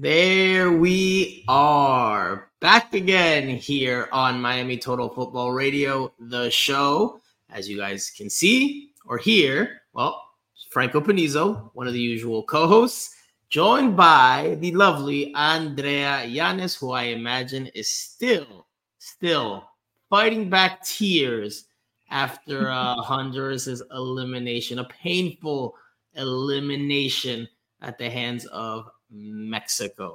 There we are back again here on Miami Total Football Radio, the show. As you guys can see or hear, well, Franco Panizo, one of the usual co hosts, joined by the lovely Andrea Yanez, who I imagine is still, still fighting back tears after uh, Honduras' elimination, a painful elimination at the hands of Mexico.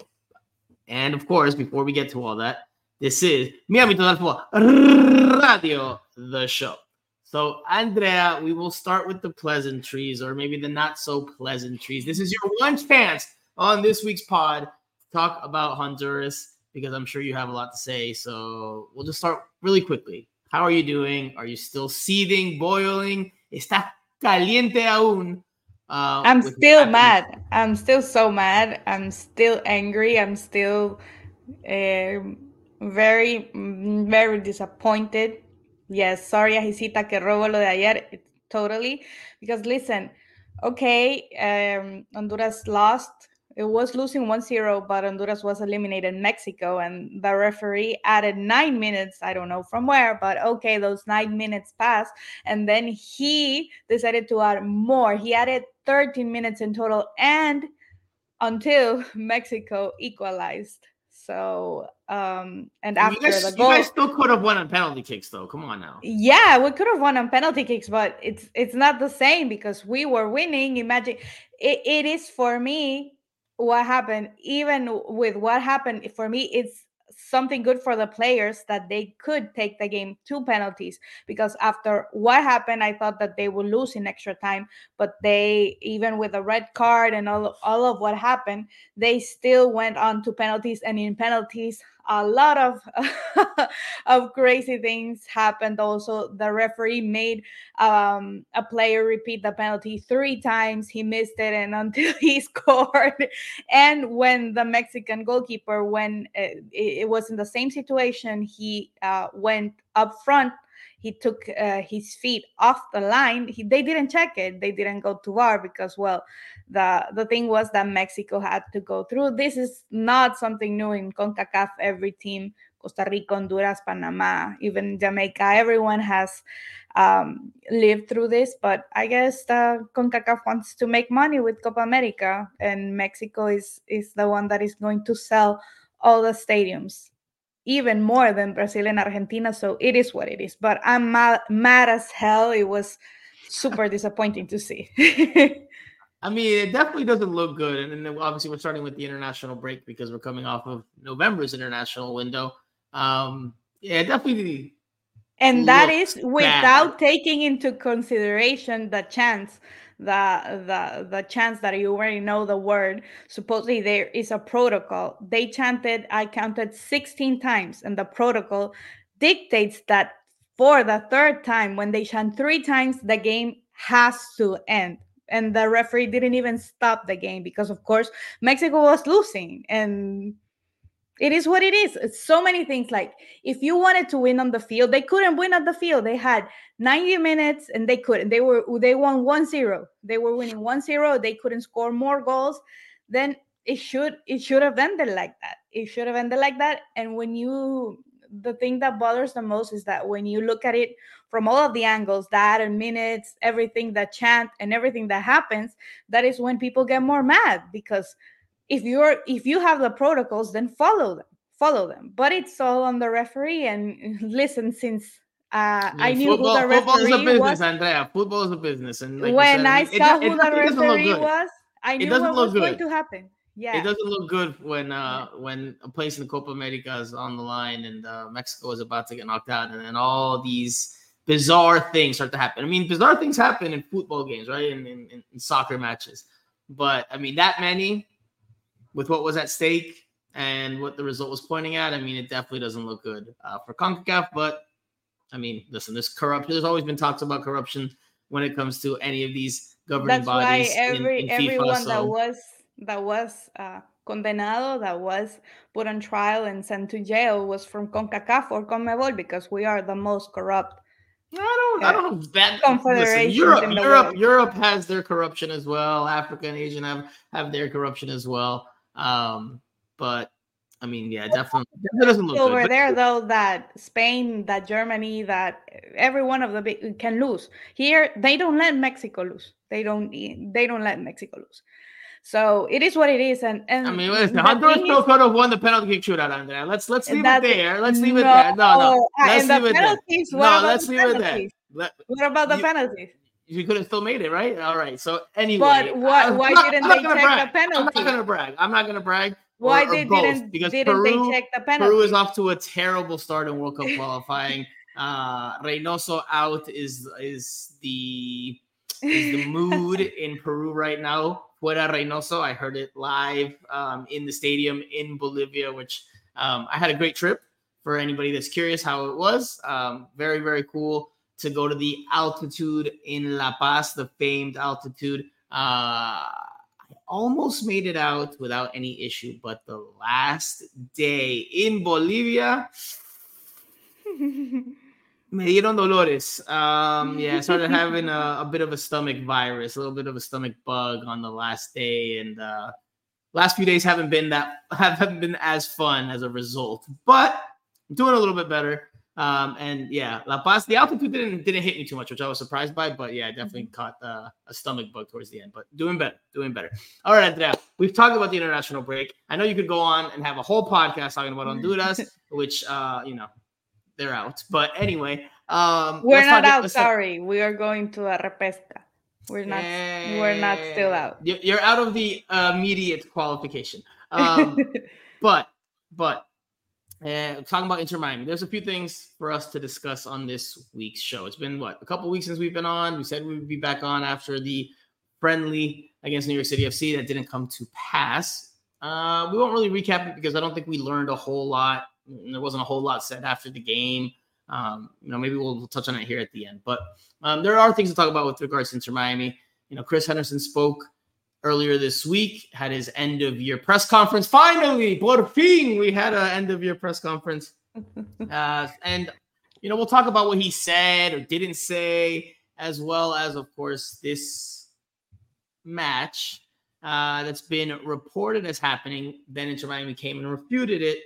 And of course, before we get to all that, this is Miami Total Radio, the show. So, Andrea, we will start with the pleasantries or maybe the not so pleasantries. This is your one chance on this week's pod talk about Honduras because I'm sure you have a lot to say. So, we'll just start really quickly. How are you doing? Are you still seething, boiling? ¿Está caliente aún? Uh, I'm still mad. I'm still so mad. I'm still angry. I'm still uh, very, very disappointed. Yes, sorry, Ajicita, que robo lo de ayer. Totally. Because listen, okay, um, Honduras lost it was losing 1-0 but honduras was eliminated in mexico and the referee added nine minutes i don't know from where but okay those nine minutes passed. And then he decided to add more. He added 13 minutes in total and until mexico equalized. So um and after you guys, the goal, you guys still could have won on penalty kicks though. Come on now. Yeah we could have won on penalty kicks but it's it's not the same because we were winning. Imagine it, it is for me what happened even with what happened for me it's something good for the players that they could take the game to penalties because after what happened i thought that they would lose in extra time but they even with a red card and all, all of what happened they still went on to penalties and in penalties a lot of of crazy things happened. Also the referee made um, a player repeat the penalty three times. He missed it and until he scored. And when the mexican goalkeeper when it, it was in the same situation he uh, went up front he took uh, his feet off the line he, they didn't check it they didn't go to VAR because well the the thing was that Mexico had to go through. This is not something new in CONCACAF. Every team, Costa Rica, Honduras, Panama, even Jamaica, everyone has um, lived through this. But I guess the CONCACAF wants to make money with Copa America, and Mexico is is the one that is going to sell all the stadiums even more than Brazil and Argentina. So it is what it is. But I'm mad, mad as hell. It was super disappointing to see. I mean, it definitely doesn't look good. And then obviously we're starting with the international break because we're coming off of November's international window. Um, yeah, definitely. And that is without bad. taking into consideration the chance the the the chance that you already know the word supposedly there is a protocol. They chanted i counted 16 times and the protocol dictates that for the third time when they chant three times the game has to end. And the referee didn't even stop the game because of course mexico was losing and it is what it is. It's so many things like if you wanted to win on the field they couldn't win on the field. They had 90 minutes and they couldn't they were they won 1-0 they were winning 1-0 they couldn't score more goals. Then it should it should have ended like that. It should have ended like that. And when you the thing that bothers the most is that when you look at it from all of the angles, that and minutes, everything that chant and everything that happens, that is when people get more mad because if you're if you have the protocols, then follow them, follow them. But it's all on the referee. And listen, since uh, I knew football, who the referee football is a business, was. Andrea. Football is a business, and like when said, I it, saw it, who it, the referee was, I knew what was good. going to happen. Yeah. It doesn't look good when uh when a place in the Copa America is on the line and uh, Mexico is about to get knocked out, and then all these bizarre things start to happen. I mean, bizarre things happen in football games, right? In, in, in soccer matches, but I mean that many with what was at stake and what the result was pointing at. I mean, it definitely doesn't look good uh, for Concacaf. But I mean, listen, this corruption. There's always been talks about corruption when it comes to any of these governing That's bodies. why every in, in FIFA, everyone so. that was that was uh, condenado, that was put on trial and sent to jail, was from CONCACAF or CONMEBOL because we are the most corrupt. I don't. Uh, I don't know that. Confederation. Europe, Europe, Europe has their corruption as well. Africa and Asian have have their corruption as well. Um, but I mean, yeah, definitely, definitely doesn't look over good. there though that Spain, that Germany, that every one of the big can lose. Here they don't let Mexico lose. They don't they don't let Mexico lose. So it is what it is, and and I mean, listen, Honduras still could have won the penalty kick shootout, Andrea. Let's let's leave it there. Let's leave no, it there. No, no, let's leave it there. No, let's leave it there. Let, what about the you, penalties? You could have still made it, right? All right. So anyway, but what, why not, didn't they check brag. the penalty? I'm not gonna brag. I'm not gonna brag. Why or, they didn't because didn't Peru, they check the penalty? Peru is off to a terrible start in World Cup qualifying. uh Reynoso out is is the is the mood in Peru right now. Fuera Reynoso. I heard it live um, in the stadium in Bolivia, which um, I had a great trip for anybody that's curious how it was. Um, very, very cool to go to the altitude in La Paz, the famed altitude. Uh, I almost made it out without any issue, but the last day in Bolivia, me dieron dolores. Um, yeah, I started having a, a, bit of a stomach virus, a little bit of a stomach bug on the last day, and uh, last few days haven't been that haven't been as fun as a result. But I'm doing a little bit better. Um, and yeah, La Paz, the altitude didn't didn't hit me too much, which I was surprised by. But yeah, I definitely mm-hmm. caught uh, a stomach bug towards the end. But doing better, doing better. All right, Andrea, we've talked about the international break. I know you could go on and have a whole podcast talking about Honduras, which uh, you know they're out. But anyway, um, we're not out. Sorry, we are going to a repesca. We're not. we're not still out. You're out of the immediate qualification. Um, but but uh, talking about Inter Miami, there's a few things for us to discuss on this week's show. It's been what a couple weeks since we've been on. We said we would be back on after the friendly against New York City FC that didn't come to pass. Uh, we won't really recap it because I don't think we learned a whole lot. There wasn't a whole lot said after the game. Um, you know, maybe we'll, we'll, touch on it here at the end. But um, there are things to talk about with regards to Inter Miami. You know, Chris Henderson spoke earlier this week, had his end of year press conference. Finally, por fin, we had an end of year press conference. Uh, and, you know, we'll talk about what he said or didn't say, as well as, of course, this match uh, that's been reported as happening. Then Inter Miami came and refuted it,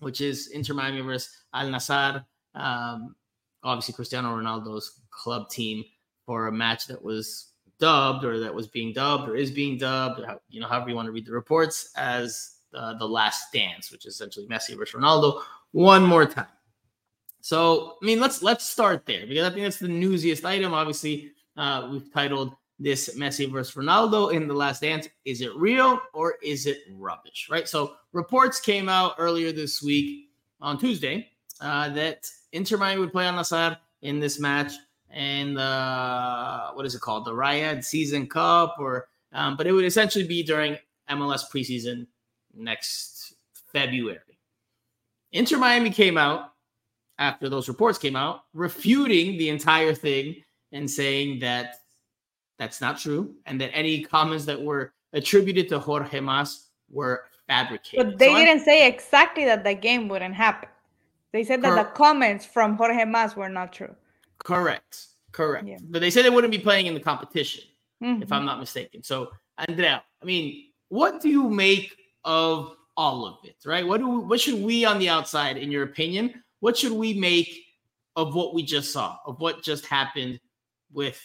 which is Inter Miami versus Al Nassr. Um, obviously, Cristiano Ronaldo's club team for a match that was dubbed or that was being dubbed or is being dubbed, or, you know, however you want to read the reports, as the, the last dance, which is essentially Messi versus Ronaldo one more time. So, I mean, let's let's start there because I think that's the newsiest item. Obviously, uh, we've titled this Messi versus Ronaldo in the last dance. Is it real or is it rubbish? Right. So, reports came out earlier this week on Tuesday uh, that Inter Miami would play Al Nassr in this match and uh, what is it called, the Riyadh Season Cup, or um, but it would essentially be during MLS preseason next February. Inter Miami came out after those reports came out, refuting the entire thing and saying that that's not true, and that any comments that were attributed to Jorge Mas were fabricated. But they so didn't I'm, say exactly that the game wouldn't happen. They said that the comments from Jorge Mas were not true. Correct. Correct. Yeah. But they said they wouldn't be playing in the competition, mm-hmm. if I'm not mistaken. So, Andrea, I mean, what do you make of all of it, right? What do we, what should we on the outside, in your opinion, what should we make of what we just saw, of what just happened with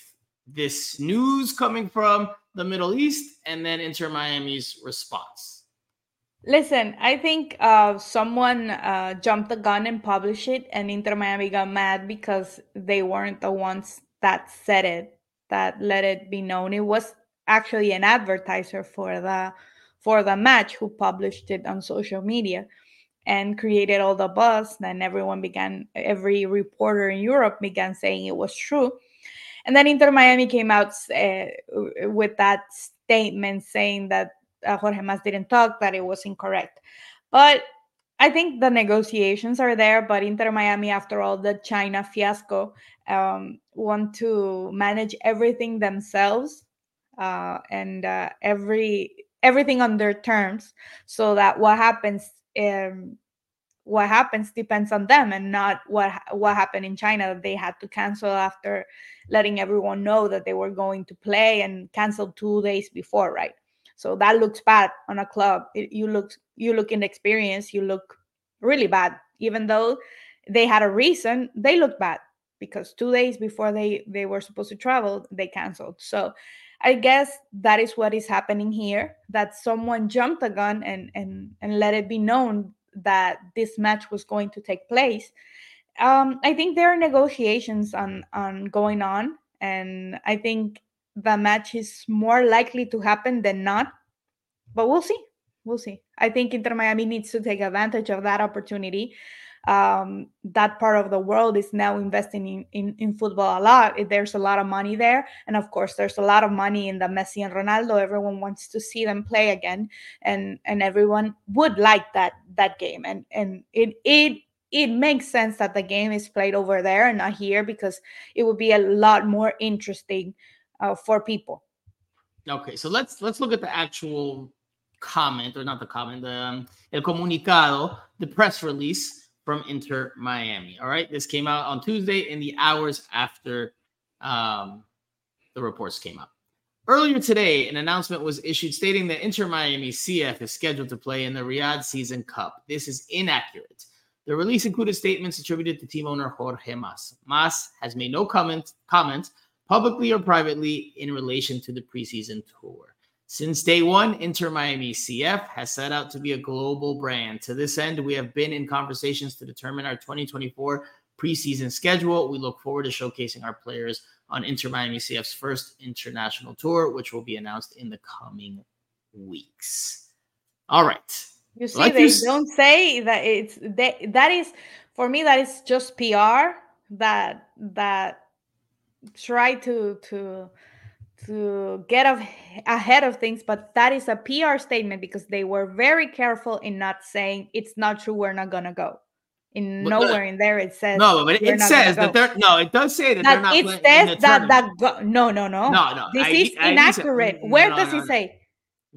this news coming from the Middle East and then Inter Miami's response? Listen, I think uh, someone uh, jumped the gun and published it, and Inter Miami got mad because they weren't the ones that said it, that let it be known. It was actually an advertiser for the for the match who published it on social media and created all the buzz. Then everyone began, every reporter in Europe began saying it was true. And then Inter Miami came out uh, with that statement saying that uh, Jorge Mas didn't talk, that it was incorrect. But I think the negotiations are there, but Inter Miami, after all the China fiasco, um, want to manage everything themselves uh, and uh, every everything on their terms, so that what happens um, what happens depends on them and not what what happened in China. They had to cancel after letting everyone know that they were going to play and canceled two days before, right? So that looks bad on a club. It, you look you look inexperienced. You look really bad, even though they had a reason. They look bad because two days before they they were supposed to travel, they canceled. So I guess that is what is happening here. That someone jumped the gun and and and let it be known that this match was going to take place. Um, I think there are negotiations on on going on, and I think the match is more likely to happen than not. But we'll see. We'll see. I think Inter Miami needs to take advantage of that opportunity. Um, that part of the world is now investing in, in, in football a lot. There's a lot of money there. And of course, there's a lot of money in the Messi and Ronaldo. Everyone wants to see them play again. And and everyone would like that that game. And and it it it makes sense that the game is played over there and not here because it would be a lot more interesting uh, for people. Okay, so let's let's look at the actual comment or not the comment, the um, el comunicado, the press release from Inter Miami. All right, this came out on Tuesday in the hours after um, the reports came out. Earlier today, an announcement was issued stating that Inter Miami CF is scheduled to play in the Riyadh Season Cup. This is inaccurate. The release included statements attributed to team owner Jorge Mas. Mas has made no comment, comment publicly or privately in relation to the preseason tour. Since day one, Inter Miami CF has set out to be a global brand. To this end, we have been in conversations to determine our 2024 preseason schedule. We look forward to showcasing our players on Inter Miami CF's first international tour, which will be announced in the coming weeks. All right. You see, like they you... don't say that it's they, that is for me that is just PR that that try to to to get ahead of things but that is a pr statement because they were very careful in not saying it's not true we're not gonna go. In but nowhere in there it says no but it says that they're no it does say that, that they're not it says that that go, no no no. No no this I, is I, inaccurate. I, where no, does no, it say?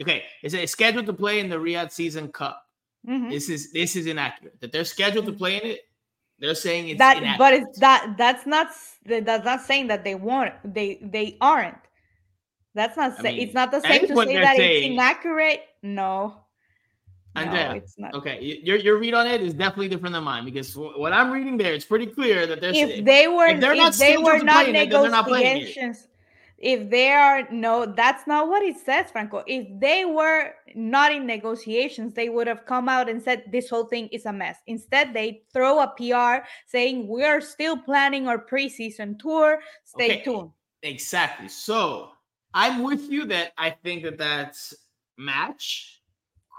Okay it's scheduled to play in the riyadh season cup? Mm-hmm. this is this is inaccurate. That they're scheduled to play in it they're saying it's that, inaccurate. but it's that that's not that's not saying that they won't. They they aren't. That's not. Say, I mean, it's not the same to say that saying, it's inaccurate. No. Andrea, no, it's not. Okay, your your read on it is definitely different than mine because what I'm reading there, it's pretty clear that there's if they were if they're not they were not negotiations if they are no that's not what it says franco. If they were not in negotiations they would have come out and said this whole thing is a mess. Instead they throw a pr saying we're still planning our preseason tour. Stay okay. tuned. exactly. So i'm with you that i think that that match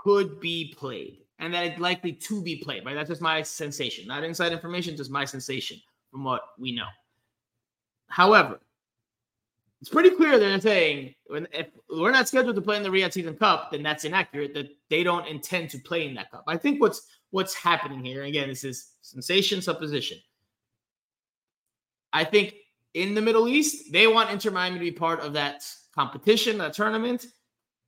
could be played and that it's likely to be played right? That's just my sensation. Not inside information just my sensation from what we know. However it's pretty clear they're saying when if we're not scheduled to play in the Riyadh Season Cup, then that's inaccurate. That they don't intend to play in that cup. I think what's what's happening here. Again, this is sensation supposition. I think in the Middle East, they want Inter Miami to be part of that competition, that tournament,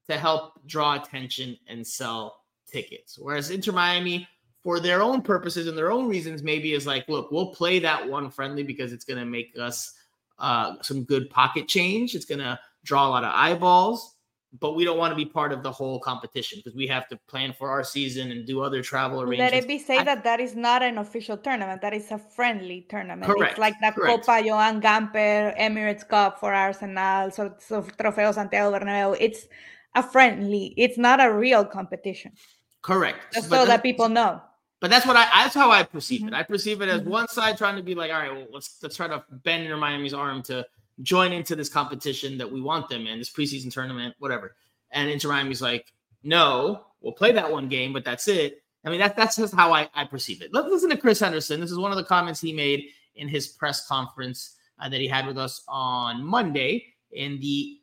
to help draw attention and sell tickets. Whereas Inter Miami, for their own purposes and their own reasons, maybe is like, look, we'll play that one friendly because it's going to make us uh, some good pocket change. It's going to draw a lot of eyeballs, but we don't want to be part of the whole competition because we have to plan for our season and do other travel arrangements. Let it be said that that is not an official tournament. That is a friendly tournament. Correct. It's like the correct. Copa Joan Gamper, Emirates Cup for Arsenal, so, so Trofeo Santiago Bernabeu. It's a friendly. It's not a real competition. Correct. Just so that people know. But that's what I that's how I perceive mm-hmm. it. I perceive it as mm-hmm. one side trying to be like, all right, well, let's let's try to bend Inter Miami's arm to join into this competition that we want them in, this preseason tournament, whatever. And Inter Miami's like, no, we'll play that one game, but that's it. I mean, that, that's just how I, I perceive it. Let's listen to Chris Henderson. This is one of the comments he made in his press conference uh, that he had with us on Monday in the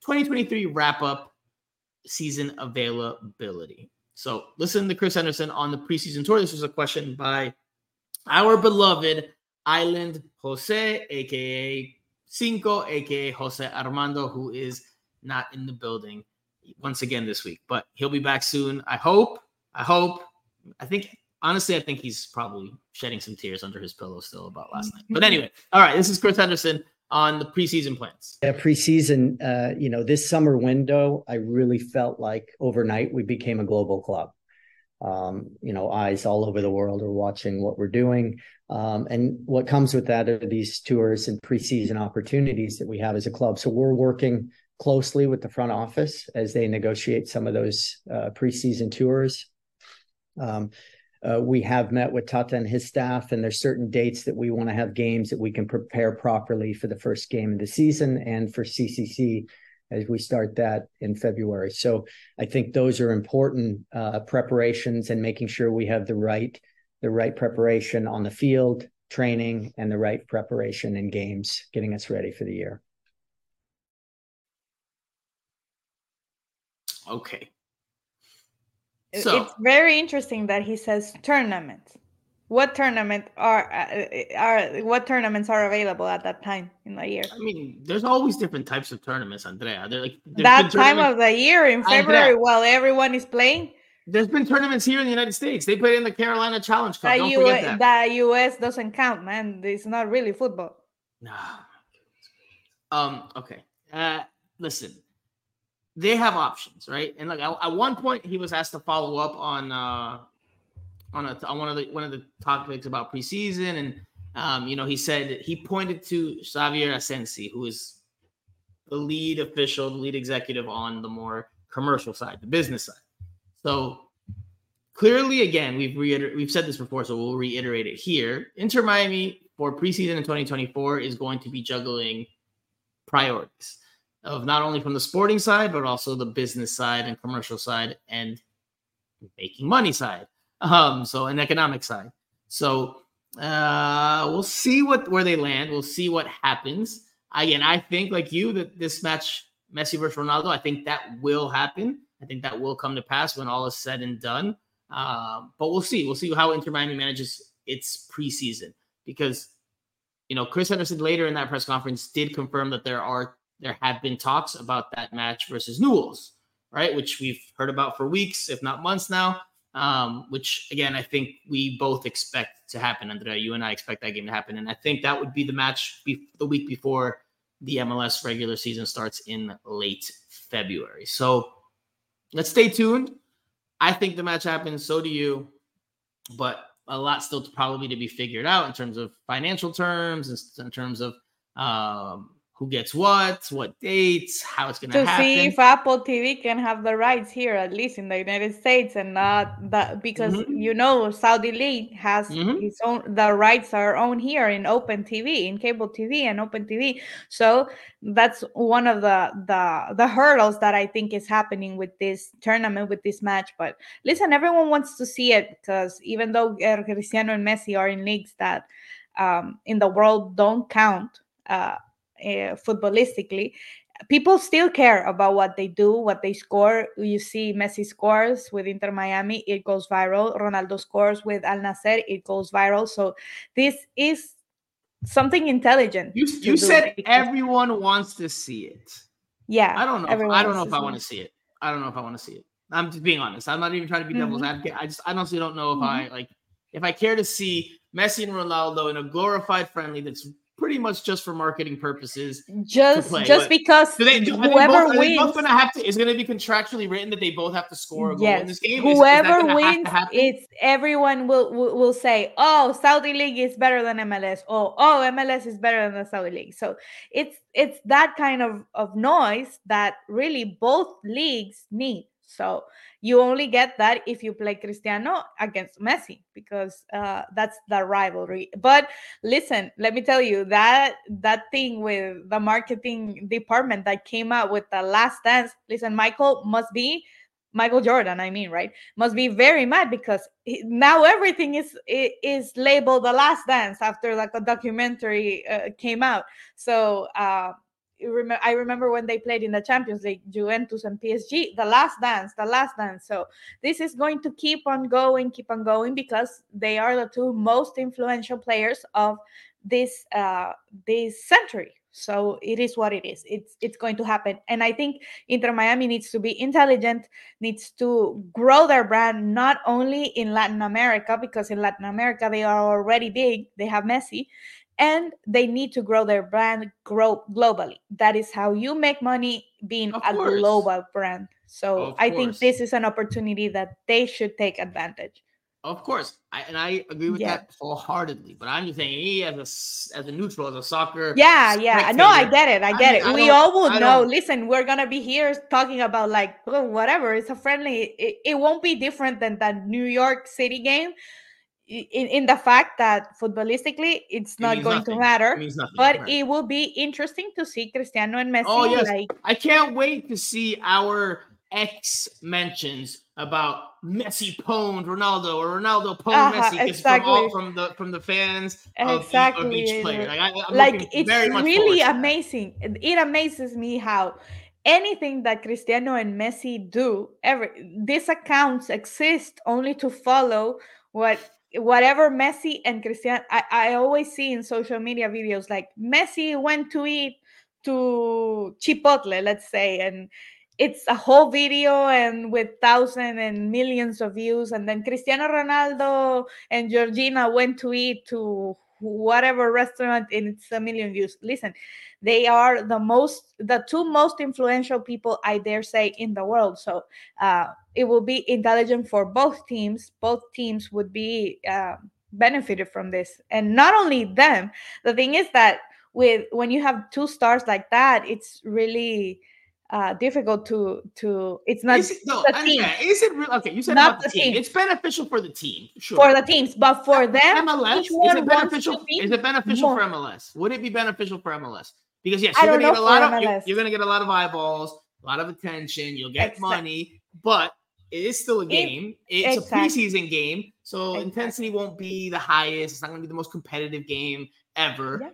2023 wrap up season availability. So listen to Chris Henderson on the preseason tour. This was a question by our beloved Island Jose, aka Cinco, aka Jose Armando, who is not in the building once again this week, but he'll be back soon. I hope. I hope. I think honestly, I think he's probably shedding some tears under his pillow still about last night. But anyway, all right, this is Chris Henderson on the preseason plans. Yeah, preseason. Uh, you know, this summer window, I really felt like overnight we became a global club. Um, you know, eyes all over the world are watching what we're doing. Um, and what comes with that are these tours and preseason opportunities that we have as a club. So we're working closely with the front office as they negotiate some of those uh, preseason tours. Um, uh, we have met with Tata and his staff, and there's certain dates that we want to have games that we can prepare properly for the first game of the season and for CCC as we start that in February. So I think those are important uh, preparations and making sure we have the right the right preparation on the field, training, and the right preparation in games, getting us ready for the year. Okay. So. It's very interesting that he says tournaments. What tournament are uh, are what tournaments are available at that time in the year? I mean, there's always different types of tournaments, Andrea. They're like that time of the year in February Andrea, while everyone is playing. There's been tournaments here in the United States. They played in the Carolina Challenge Cup. Don't U- forget that. that US doesn't count, man. It's not really football. Nah. Um. Okay. Uh. Listen they have options, right? And like at one point, he was asked to follow up on uh, on a, on one of the one of the topics about preseason, and um, you know, he said he pointed to Xavier Asensi, who is the lead official, the lead executive on the more commercial side, the business side. So clearly, again, we've reiter- we've said this before, so we'll reiterate it here. Inter Miami for preseason in 2024 is going to be juggling priorities of not only from the sporting side, but also the business side and commercial side and making money side. Um, so an economic side. So uh, we'll see what where they land. We'll see what happens. Again, I think like you that this match, Messi versus Ronaldo, I think that will happen. I think that will come to pass when all is said and done. Um, but we'll see. We'll see how Inter Miami manages its preseason because you know Chris Henderson later in that press conference did confirm that there are there have been talks about that match versus Newell's, right? Which we've heard about for weeks, if not months now. Um, which again, I think we both expect to happen. Andrea, you and I expect that game to happen, and I think that would be the match be- the week before the MLS regular season starts in late February. So let's stay tuned. I think the match happens. So do you, but a lot still to probably to be figured out in terms of financial terms in terms of um, who gets what, what dates, how it's going to happen. To see if Apple TV can have the rights here, at least in the United States, and not that because mm-hmm. you know Saudi League has mm-hmm. its own. The rights are owned here in Open TV, in cable TV, and Open TV. So that's one of the the the hurdles that I think is happening with this tournament, with this match. But listen, everyone wants to see it because even though Cristiano and Messi are in leagues that um, in the world don't count. Uh, uh, footballistically, people still care about what they do, what they score. You see Messi scores with Inter Miami, it goes viral. Ronaldo scores with Al Nassr, it goes viral. So this is something intelligent. You, you said everyone wants to see it. Yeah. I don't know. If, I don't know if I want to see it. I don't know if I want to see it. I'm just being honest. I'm not even trying to be mm-hmm. devil's advocate. I just I honestly don't know if mm-hmm. I like if I care to see Messi and Ronaldo in a glorified friendly that's pretty much just for marketing purposes. Just just because do they, do, whoever both, wins, gonna have to is going to be contractually written that they both have to score a goal yes. in this game. Whoever is, is wins, it's everyone will, will will say, "Oh, Saudi league is better than MLS," or "Oh, MLS is better than the Saudi league." So it's it's that kind of of noise that really both leagues need. So you only get that if you play Cristiano against Messi because uh, that's the rivalry. But listen, let me tell you that that thing with the marketing department that came out with the last dance. Listen, Michael must be Michael Jordan, I mean, right? Must be very mad because he, now everything is is labeled the last dance after like a documentary uh, came out. So uh, I remember when they played in the Champions League, Juventus and PSG, the last dance, the last dance. So this is going to keep on going, keep on going because they are the two most influential players of this uh, this century. So it is what it is. It's it's going to happen, and I think Inter Miami needs to be intelligent, needs to grow their brand not only in Latin America because in Latin America they are already big, they have Messi, and they need to grow their brand grow globally. That is how you make money being Of a course. global brand. So Of i think this is an opportunity that they should take advantage. Of course, I, and I agree with Yeah. that wholeheartedly. But I'm just saying, he as a as a neutral, as a soccer, yeah yeah. no i get it i I get mean, it. I we all would I know. listen we're gonna be here talking about like oh, whatever it's a friendly it, it won't be different than that new york city game. i- in, in the fact that footballistically it's not means going nothing. to matter It but right. it will be interesting to see cristiano and messi Oh, yes. like I can't wait to see our ex mentions about Messi pwned Ronaldo or Ronaldo pwned Uh-huh, Messi 'cause from, all, exactly. from the from the fans of, each- Exactly, of each player. Like, I, I'm like it's really amazing It- it amazes me how anything that cristiano and messi do ever these accounts exist only to follow what whatever messi and cristiano I, I always see in social media videos like messi went to eat to chipotle let's say and it's a whole video and with thousands and millions of views and then cristiano ronaldo and georgina went to eat to whatever restaurant and it's a million views. Listen they are the most the two most influential people i dare say in the world. So uh, it will be intelligent for both teams. Both teams would be uh, benefited from this. And not only them the thing is that with when you have two stars like that it's really uh difficult to to it's not Is it, no, the team. Is it real? Okay, you said Not about the team. team. It's beneficial for the team, sure. for the teams but for them MLS, is it beneficial? Is it beneficial more. for MLS? Would it be beneficial for MLS? Because yes, you're gonna get a lot of you're, you're gonna get a lot of eyeballs, a lot of attention. You'll get Exact- money, but it is still a game. it's exactly. a preseason game, so Exactly. intensity won't be the highest. It's not gonna be the most competitive game ever. Yeah.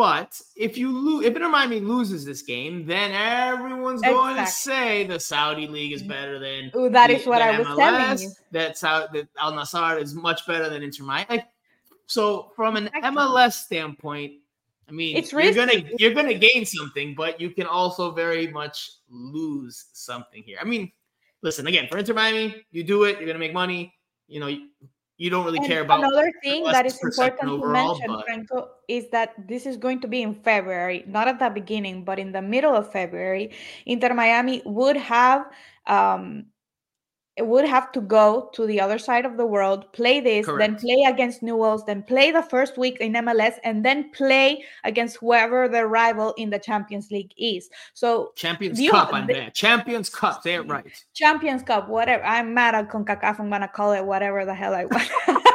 But if you lose, if Inter Miami loses this game, then everyone's going to say the Saudi league is mm. better than Ooh, that the- is what i was telling you That Saudi, that Al Nassr is much better than Inter Miami. Like, so from an Exactly. MLS standpoint, I mean, It's you're gonna you're gonna gain something, but you can also very much lose something here. I mean, listen again for Inter Miami, you do it, you're gonna make money. You know, you, don't really And care about another thing that is important overall, to mention, but- Franco, is that this is going to be in February, not at the beginning, but in the middle of February. Inter Miami would have um would have to go to the other side of the world, play this, then play against Newell's, then play the first week in MLS, and then play against whoever their rival in the Champions League is. So Champions You- Cup. I'm. Champions Cup. Say it right. Champions Cup, whatever. I'm mad at CONCACAF. I'm gonna call it whatever the hell I want.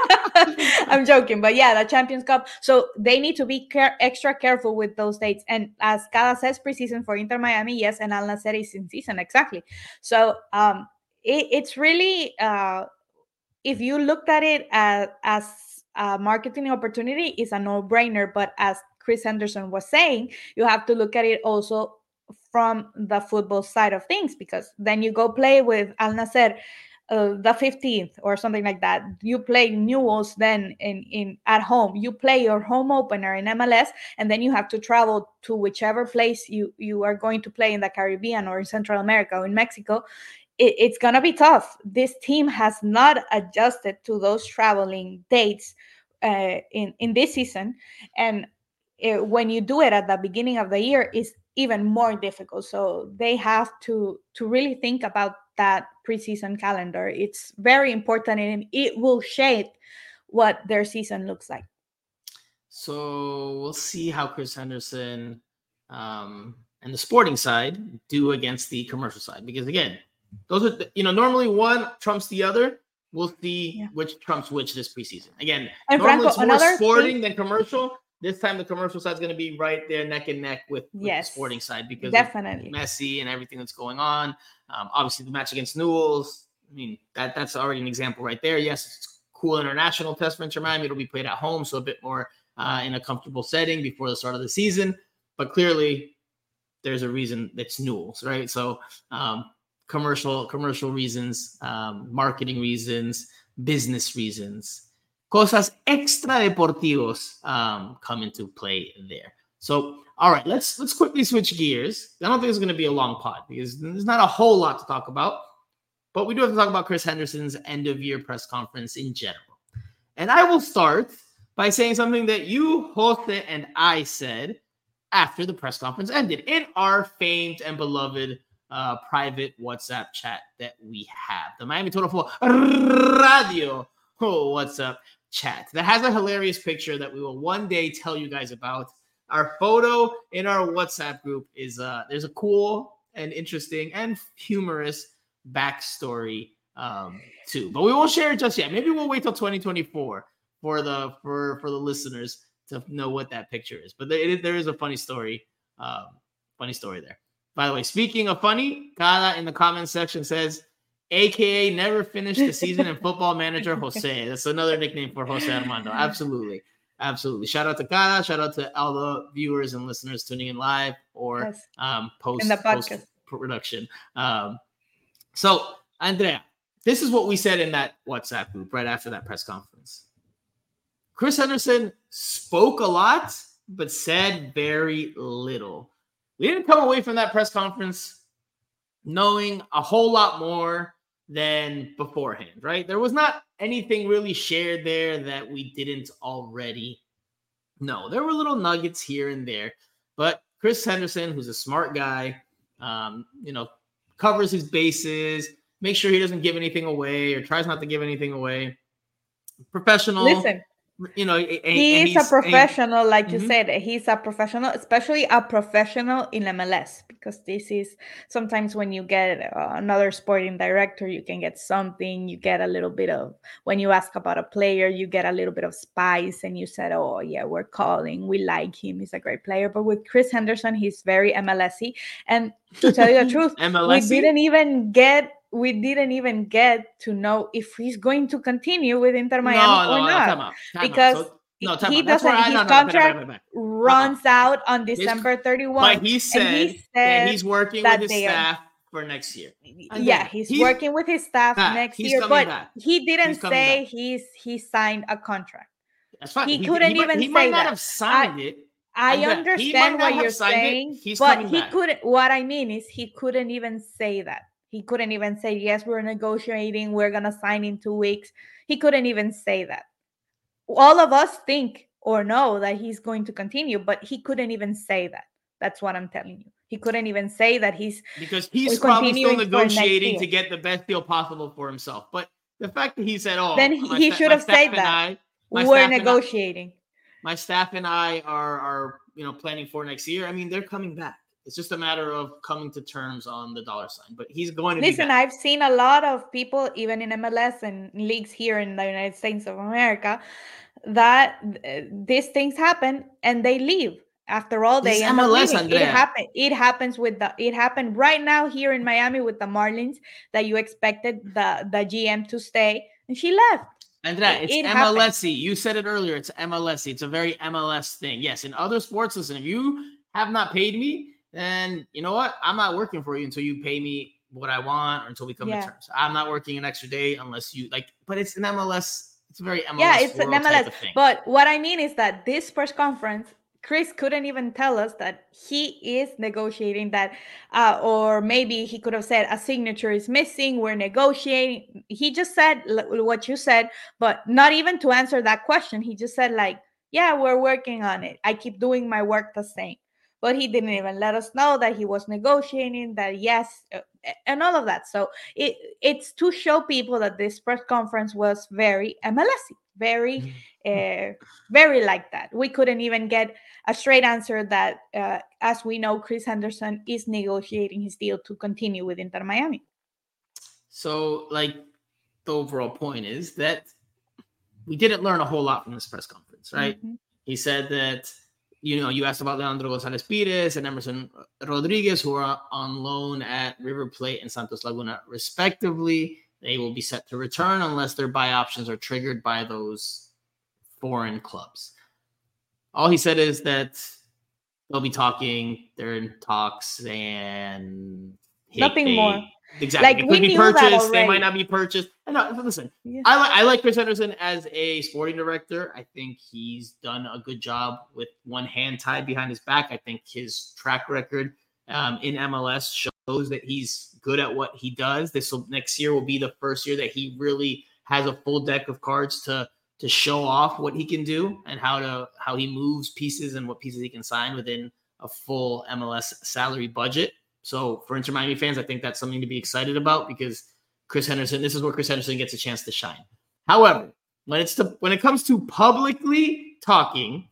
I'm joking, but yeah, the Champions Cup. So they need to be care- extra careful with those dates. And as Cada says, preseason for Inter Miami, yes, and Al Nassr is in season, exactly. So um, it, it's really, uh, if you looked at it as as a marketing opportunity, it's a no-brainer. But as Chris Henderson was saying, you have to look at it also from the football side of things because then you go play with Al Nassr uh, the 15th or something like that. You play Newell's then in, in at home. You play your home opener in MLS, and then you have to travel to whichever place you you are going to play in the Caribbean or in Central America or in Mexico. It, it's gonna be tough. This team has not adjusted to those traveling dates uh, in in this season, and uh, when you do it at the beginning of the year, is even more difficult. So they have to to really think about that preseason calendar. It's very important and it will shape what their season looks like. So we'll see how Chris Henderson um, and the sporting side do against the commercial side. Because again, those are the- you know normally one trumps the other. We'll see Yeah. which trumps which this preseason. Again, And normally Franco, it's more another sporting thing- than commercial. This time the commercial side is going to be right there neck and neck with, with Yes, the sporting side because Definitely. Messi and everything that's going on. Um, obviously, the match against Newell's. I mean, that that's already an example right there. Yes, it's cool international test for Inter Miami. It'll be played at home, so a bit more uh, in a comfortable setting before the start of the season. But clearly, there's a reason it's Newell's, right? So, um, commercial commercial reasons, um, marketing reasons, business reasons, cosas extra deportivos um, come into play there. So, all right, let's let's quickly switch gears. I don't think it's going to be a long pod because there's not a whole lot to talk about, but we do have to talk about Chris Henderson's end of year press conference in general. And I will start by saying something that you, Jose, and I said after the press conference ended in our famed and beloved uh, private WhatsApp chat that we have, the Miami Total Football Radio oh, WhatsApp chat that has a hilarious picture that we will one day tell you guys about. Our photo in our WhatsApp group is uh, there's a cool and interesting and humorous backstory um, too, but we won't share it just yet. Maybe we'll wait till 2024 for the for for the listeners to know what that picture is. But there, there is a funny story, um, funny story there. By the way, speaking of funny, Kala in the comment section says, AKA never finished the season in football manager Jose. That's another nickname for Jose Armando. Absolutely. Absolutely. Shout out to Kala. Shout out to all the viewers and listeners tuning in live or yes. um, post, post production. Um, so, Andrea, this is what we said in that WhatsApp group right after that press conference. Chris Henderson spoke a lot, but said very little. We didn't come away from that press conference knowing a whole lot more than beforehand, right? There was not anything really shared there that we didn't already know. There were little nuggets here and there, but Chris Henderson, who's a smart guy, um, you know, covers his bases, makes sure he doesn't give anything away or tries not to give anything away. Professional. Listen, you know, he's, a professional, like you mm-hmm. said, he's a professional, especially a professional in MLS, because this is sometimes when you get uh, another sporting director, you can get something, you get a little bit of, when you ask about a player, you get a little bit of spice, and you said, Oh, yeah, we're calling, we like him, he's a great player. But with Chris Henderson, he's very MLSy. And to tell you the truth, we didn't even get we didn't even get to know if he's going to continue with Inter Miami no, or no, not. Time out, time because so, no, he doesn't. His no, contract runs uh-huh. out on December 31. But he said, he said that he's working with his staff for next year. And yeah, he's, he's, working with his staff back. next he's year, but back. he didn't say back. he's he signed a contract. That's fine. He, he couldn't he, even he say might not that. have signed I, it. I understand what you're saying, but he couldn't. What I mean is, he couldn't even say that. He couldn't even say, Yes, we're negotiating, we're going to sign in two weeks. He couldn't even say that. All of us think or know that he's going to continue, but he couldn't even say that. That's what I'm telling you. He couldn't even say that he's because he's probably still negotiating to get the best deal possible for himself. But the fact that he said, "Oh," then he should have said that I, we're negotiating. I, my staff and I are are you know planning for next year. I mean, they're coming back. It's just a matter of coming to terms on the dollar sign. But he's going to listen. I've seen a lot of people, even in MLS and leagues here in the United States of America, that uh, these things happen and they leave. After all, they end MLS, It happened. It happens with the. It happened right now here in Miami with the Marlins that you expected the the GM to stay, and she left. Andrea, it's it MLSy. You said it earlier. It's MLS. It's a very MLS thing. Yes, in other sports, listen, if you have not paid me, then you know what? I'm not working for you until you pay me what I want or until we come yeah. to terms. I'm not working an extra day unless you like, but it's an MLS. It's a very MLS. Yeah, it's an MLS. But what I mean is that this press conference, Chris couldn't even tell us that he is negotiating that, uh, or maybe he could have said a signature is missing. We're negotiating. He just said what you said, but not even to answer that question. He just said like, "Yeah, we're working on it. I keep doing my work the same." But he didn't even let us know that he was negotiating that yes uh, and all of that. So it it's to show people that this press conference was very mlsy very uh, very like that. We couldn't even get a straight answer that uh, as we know chris henderson is negotiating his deal to continue with inter miami. So like the overall point is that we didn't learn a whole lot from this press conference right? Mm-hmm. he said that you know, you asked about Leandro Gonzalez Pires and Emerson Rodriguez, who are on loan at River Plate and Santos Laguna, respectively. They will be set to return unless their buy options are triggered by those foreign clubs. All he said is that they'll be talking, they're in talks, and nothing they, more. Exactly. Like, it could be purchased. They might not be purchased. No, listen, yeah. I like I like Chris Henderson as a sporting director. I think he's done a good job with one hand tied behind his back. I think his track record um, in MLS shows that he's good at what he does. This will next year will be the first year that he really has a full deck of cards to to show off what he can do and how to how he moves pieces and what pieces he can sign within a full MLS salary budget. So for Inter Miami fans, I think that's something to be excited about because Chris Henderson, this is where Chris Henderson gets a chance to shine. However, when it's to when it comes to publicly talking,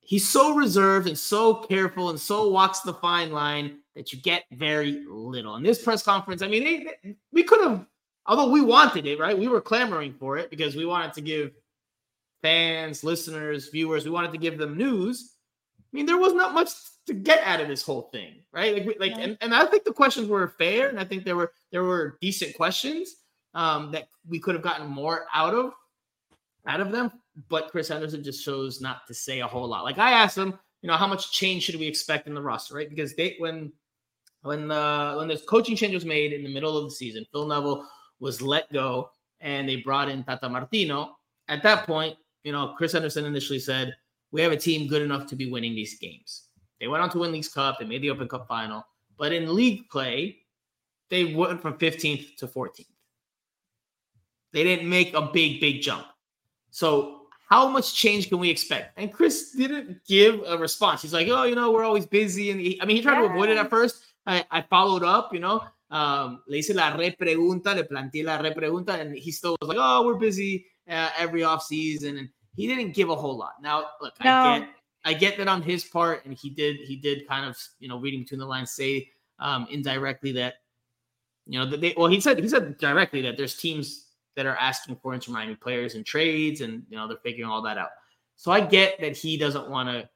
he's so reserved and so careful and so walks the fine line that you get very little. In this press conference, I mean, they, we could have, although we wanted it, right? We were clamoring for it because we wanted to give fans, listeners, viewers, we wanted to give them news. I mean, there was not much to get out of this whole thing, right? Like, like, yeah. and, and I think the questions were fair, and I think there were there were decent questions um, that we could have gotten more out of out of them. But Chris Henderson just chose not to say a whole lot. Like I asked him, you know, how much change should we expect in the roster, right? Because they when when the when this coaching change was made in the middle of the season, Phil Neville was let go, and they brought in Tata Martino. At that point, you know, Chris Henderson initially said, "We have a team good enough to be winning these games." They went on to win Leagues Cup. They made the Open Cup final, but in league play, they went from 15th to 14th. They didn't make a big, big jump. So how much change can we expect? And Chris didn't give a response. He's like, oh, you know, we're always busy. And he, I mean, he tried yeah. to avoid it at first. I, I followed up, you know, um, le hice la repregunta, le planteé la repregunta, and he still was like, oh, we're busy uh, every off season. And he didn't give a whole lot. Now, look, no. I get, I get that on his part, and he did, he did kind of, you know, reading between the lines, say um, indirectly that, you know, that they, well, he said, he said directly that there's teams that are asking for Miami players and trades, and you know they're figuring all that out. So I get that he doesn't want to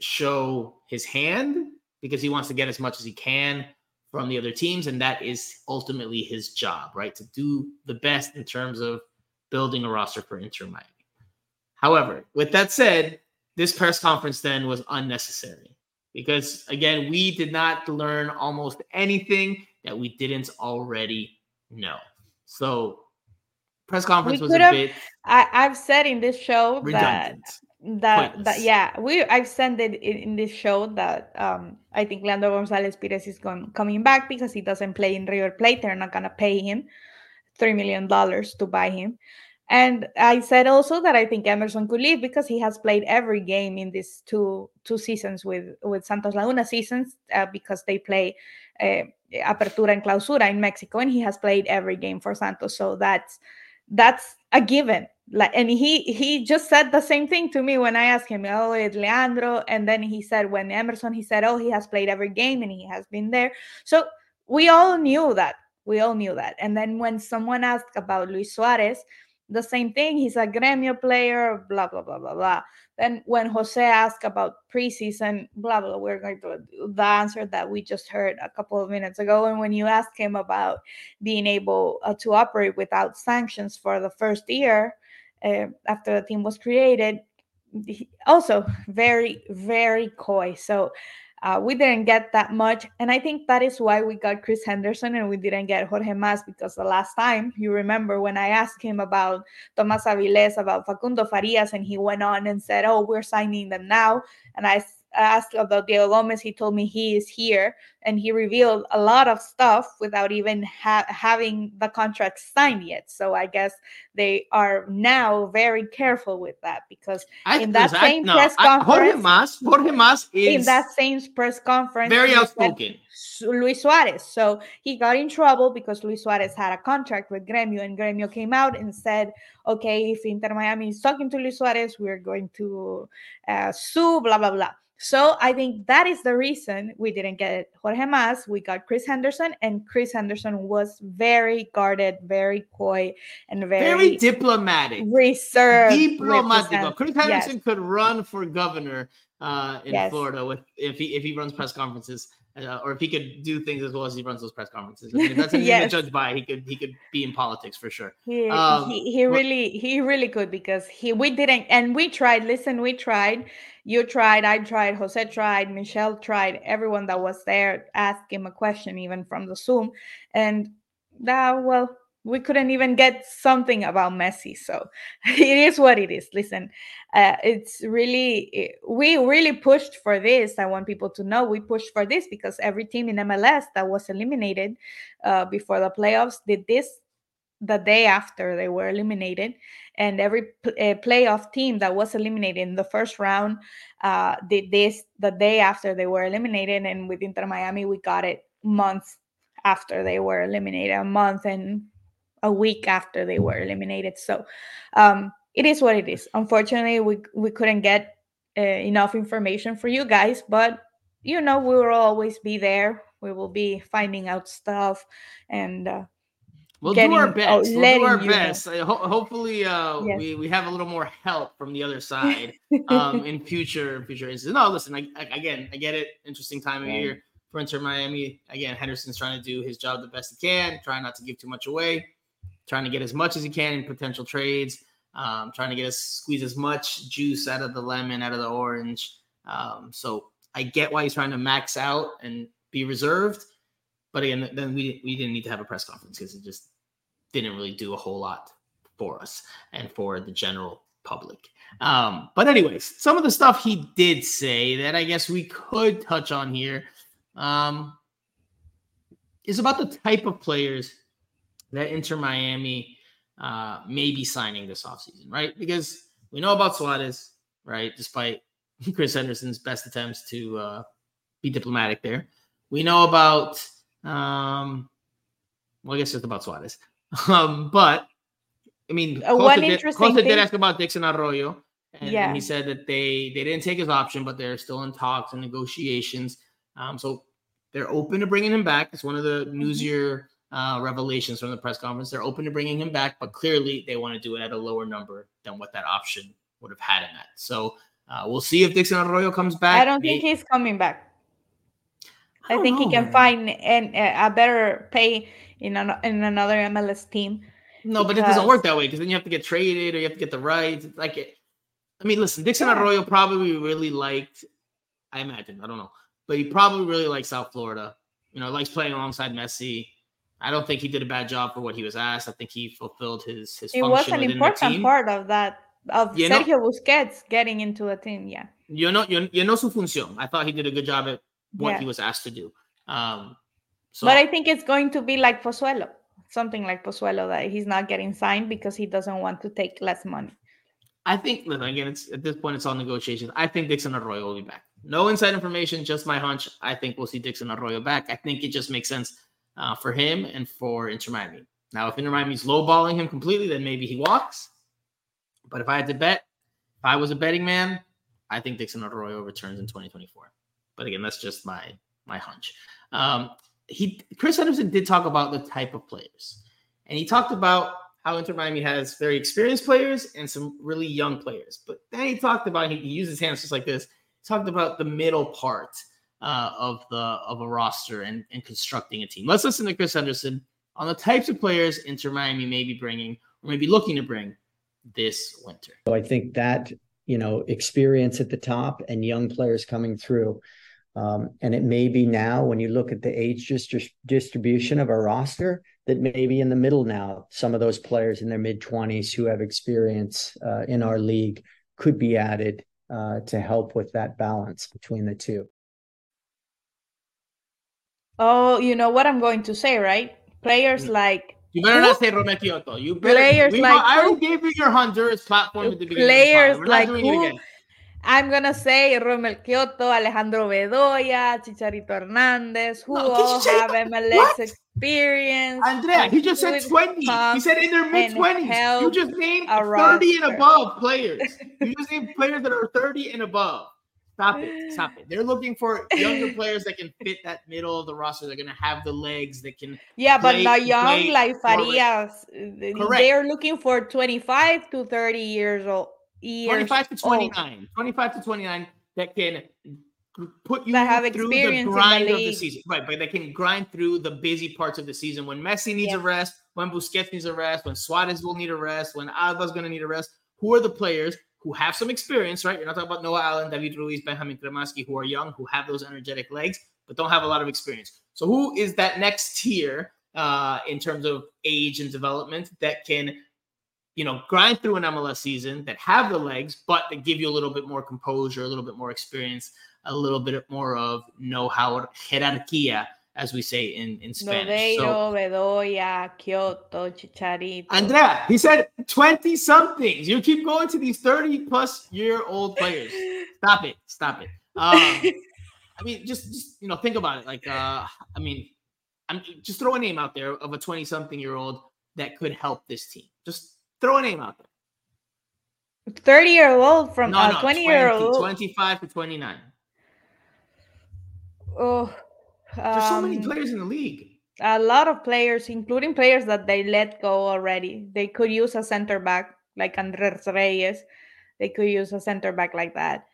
show his hand because he wants to get as much as he can from the other teams, and that is ultimately his job, right? To do the best in terms of building a roster for Inter Miami. However, with that said, this press conference then was unnecessary because again, we did not learn almost anything that we didn't already know. So press conference we was a bit. I, I've said in this show redundant. that that that yeah we I've said it in, this show that um I think Leandro Gonzalez Pirez is going coming back because he doesn't play in River Plate. They're not gonna pay him three million dollars to buy him. And I said also that I think Emerson could leave because he has played every game in these two two seasons with with Santos Laguna seasons uh, because they play uh, Apertura and Clausura in Mexico, and he has played every game for Santos. So that's that's a given. Like and he he just said the same thing to me when i asked him oh it's leandro? And then he said when emerson he said oh he has played every game and he has been there. So we all knew that we all knew that. And then when someone asked about luis suarez the same thing. He's a Gremio player, blah, blah, blah, blah, blah. Then when Jose asked about preseason, blah, blah, we're going to the answer that we just heard a couple of minutes ago. And when you ask him about being able uh, to operate without sanctions for the first year uh, after the team was created, also very, very coy. So uh, we didn't get that much. And I think that is why we got Chris Henderson and we didn't get Jorge Mas because the last time, you remember when I asked him about Tomas Aviles, about Facundo Farias, and he went on and said, Oh, we're signing them now. And I asked about Diego Gomez, he told me he is here, and he revealed a lot of stuff without even ha- having the contract signed yet. So I guess they are now very careful with that because I, in that same I, no, press conference, Jorge Mas, Jorge Mas is in that same press conference, very outspoken. Luis Suarez. So he got in trouble because Luis Suarez had a contract with Gremio, and Gremio came out and said, "Okay, if Inter Miami is talking to Luis Suarez, we're going to uh, sue." Blah blah blah. So I think that is the reason we didn't get Jorge Mas. We got Chris Henderson, and Chris Henderson was very guarded, very coy, and very, very diplomatic, reserved. Diplomatic. Chris Henderson yes. could run for governor uh, in yes. Florida with if he if he runs press conferences. Uh, or if he could do things as well as he runs those press conferences. I mean, if that's anything yes. to judge by, he could he could be in politics for sure. He, um, he, he really he really could because he we didn't and we tried. Listen, we tried you tried, I tried, Jose tried, Michelle tried, everyone that was there asked him a question, even from the Zoom. And that, well, we couldn't even get something about Messi. So it is what it is. Listen, uh, it's really, it, we really pushed for this. I want people to know we pushed for this because every team in MLS that was eliminated uh, before the playoffs did this the day after they were eliminated, and every uh, playoff team that was eliminated in the first round uh, did this the day after they were eliminated. And with Inter Miami, we got it months after they were eliminated, a month and a week after they were eliminated. So um, it is what it is. Unfortunately, we we couldn't get uh, enough information for you guys, but you know we will always be there. We will be finding out stuff and. Uh, We'll getting, do our best. Oh, we'll do our best. Ho- hopefully, uh, yes. we, we have a little more help from the other side um, in future future instances. No, listen. I, I, again, I get it. Interesting time of yeah. year for Inter Miami. Again, Henderson's trying to do his job the best he can, trying not to give too much away, trying to get as much as he can in potential trades, um, trying to get us squeeze as much juice out of the lemon, out of the orange. Um, so I get why he's trying to max out and be reserved. But again, then we we didn't need to have a press conference because it just didn't really do a whole lot for us and for the general public. Um, but anyways, some of the stuff he did say that I guess we could touch on here um, is about the type of players that Inter Miami uh, may be signing this offseason, right? Because we know about Suarez, right? Despite Chris Henderson's best attempts to uh, be diplomatic there. We know about, um, well, I guess it's about Suarez. Um, but I mean, uh, one did, interesting did ask about Dixon Arroyo, and, yeah. and, he said that they they didn't take his option, but they're still in talks and negotiations. Um, so they're open to bringing him back. It's one of the mm-hmm. newsier uh, revelations from the press conference. They're open to bringing him back, but clearly they want to do it at a lower number than what that option would have had in that. So uh, we'll see if Dixon Arroyo comes back. I don't think he's coming back. I, I think know, he can man. find an, a better pay in, an, in another MLS team. No, but it doesn't work that way because then you have to get traded or you have to get the rights. It's like it. I mean, listen, Dixon yeah. Arroyo probably really liked. I imagine I don't know, but he probably really likes South Florida. You know, likes playing alongside Messi. I don't think he did a bad job for what he was asked. I think he fulfilled his his. It was an important part of that of you Sergio know, Busquets getting into a team. Yeah. You know, you, you know su función. I thought he did a good job at what yeah. he was asked to do. Um, so, but I think it's going to be like Pozuelo, something like Pozuelo that he's not getting signed because he doesn't want to take less money. I think again, it's at this point it's all negotiations. I think Dixon Arroyo will be back. No inside information, just my hunch. I think we'll see Dixon Arroyo back. I think it just makes sense uh, for him and for Inter Miami. Now, if Inter Miami's lowballing him completely, then maybe he walks. But if I had to bet, if I was a betting man, I think Dixon Arroyo returns in 2024. But again, that's just my my hunch. Um, he Chris Henderson did talk about the type of players, and he talked about how Inter Miami has very experienced players and some really young players. But then he talked about he, he used his hands just like this. Talked about the middle part uh, of the of a roster and, and constructing a team. Let's listen to Chris Henderson on the types of players Inter Miami may be bringing or maybe looking to bring this winter. So I think that you know experience at the top and young players coming through um, and it may be now, when you look at the age dist- distribution of our roster, that maybe in the middle now, some of those players in their mid 20s who have experience uh, in our league could be added uh, to help with that balance between the two. Oh, you know what I'm going to say, right? Players mm. like you better not say Romell Quioto. You better, players we, like I already gave you your Honduras platform at the beginning. Players like who, I'm gonna say Romell Quioto, Alejandro Bedoya, Chicharito Hernandez, who no, all have MLS what? experience. Andrea, he just said 20. He said in their mid 20s. You just named 30 and above players. you just named players that are 30 and above. Stop it. Stop it. They're looking for younger players that can fit that middle of the roster. They're gonna have the legs that can Yeah, but not young like Farias. Uh, Correct. They're looking for 25 to 30 years old years 25 to 29 old. 25 to 29 that can put you that have through the grind the of the season right but they can grind through the busy parts of the season when messi needs yeah. a rest when busquets needs a rest when suarez will need a rest when alba's going to need a rest who are the players who have some experience right? You're not talking about noah allen david ruiz benjamin cremaschi who are young who have those energetic legs but don't have a lot of experience. So who is that next tier uh, in terms of age and development that can you know, grind through an MLS season that have the legs, but that give you a little bit more composure, a little bit more experience, a little bit more of know-how, jerarquia, as we say in, in Spanish. Lodeiro, Bedoya, Quioto, Chicharito. Andrea, he said 20 somethings. You keep going to these 30 plus year old players. Stop it. Stop it. Um, I mean, just, just, you know, think about it. Like, uh, I mean, I'm just throw a name out there of a 20 something year old that could help this team. Just throw a name out there. 30 year old from No, uh, no, 20 year old. 25 to 29. Oh, There's so many um, players in the league. a lot of players, including players that they let go already. They could use a center back like Andres Reyes. They could use a center back like that.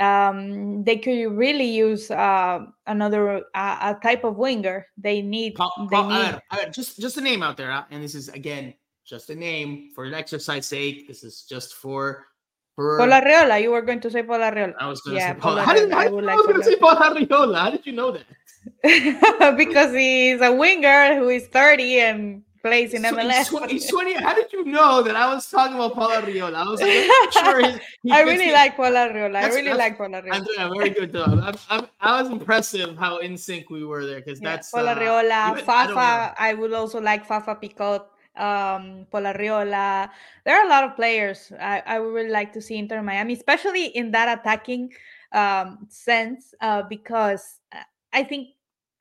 Um, they could really use uh, another uh, a type of winger. They need. Paul, they Paul, need. just just a name out there, uh, and this is again just a name for an exercise sake. This is just for for. Paul Arriola. You were going to say Paul Arriola I was going to Yeah, say Paul. Paul How did, Arriola. how I did would I like was going to say Paul Arriola? How did you know that? because he's a winger who is 30 and plays in So MLS. He's, tw- he's 20. How did you know that I was talking about Paul Arriola? I was like, sure. His, he I really in- like Paul Arriola. I That's- really that's- like Paul Arriola. Andrea, very good job. I'm, I'm, I was impressive how in sync we were there because Yeah, that's Paul uh, Arriola, even- I. Fafa. I would also like Fafa Picault, um, Paul Arriola. There are a lot of players I, I would really like to see Inter Miami, especially in that attacking um, sense, uh, because uh, I think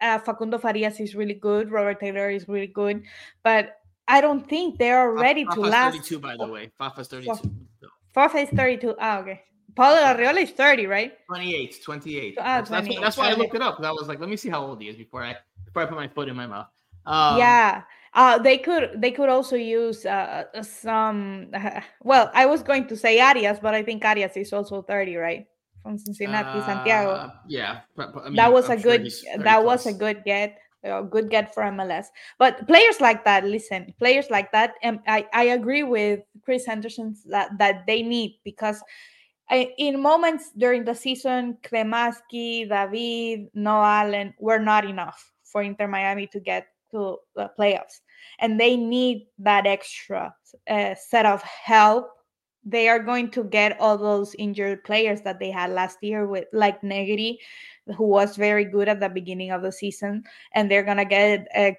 uh, Facundo Farias is really good, Robert Taylor is really good, but I don't think they are ready to last. 32, by the way. Fafa's 32. Fafa. So, Fafa is 32. Ah, okay. Paul Arriola is 30, right? 28, 28. Ah, that's, that's, why, 28, that's why I looked it up. 'cause I was like, let me see how old he is before I before I put my foot in my mouth. Um, yeah uh they could they could also use uh uh, some well i was going to say arias but i think arias is also 30 right? From cincinnati santiago. Uh, Yeah. but- but I mean, that was I'm a sure good he's 30 that was a good get a good get for mls but players like that listen players like that and i i agree with chris henderson that that they need because in moments during the season, Cremaschi, David, Noah Allen were not enough for Inter Miami to get to the playoffs. And they need that extra uh, set of help. They are going to get all those injured players that they had last year with like Negri, who was very good at the beginning of the season. And they're going to get uh,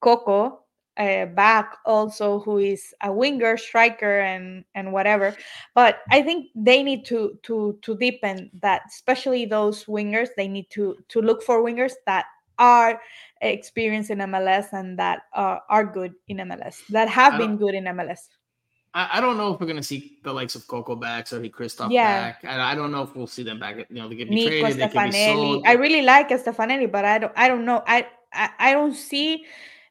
Coco uh, back also, who is a winger, striker, and and whatever but I think they need to to to deepen that, especially those wingers. They need to to look for wingers that are experienced in MLS and that are, are good in MLS, that have been good in MLS. I, I don't know if we're gonna see the likes of Coco back, so he Kryvtsov Yeah. back. I, I don't know if we'll see them back. You know, they could be Nico traded, they could be sold. I really like Stefanelli, but I don't I don't know. I I, I don't see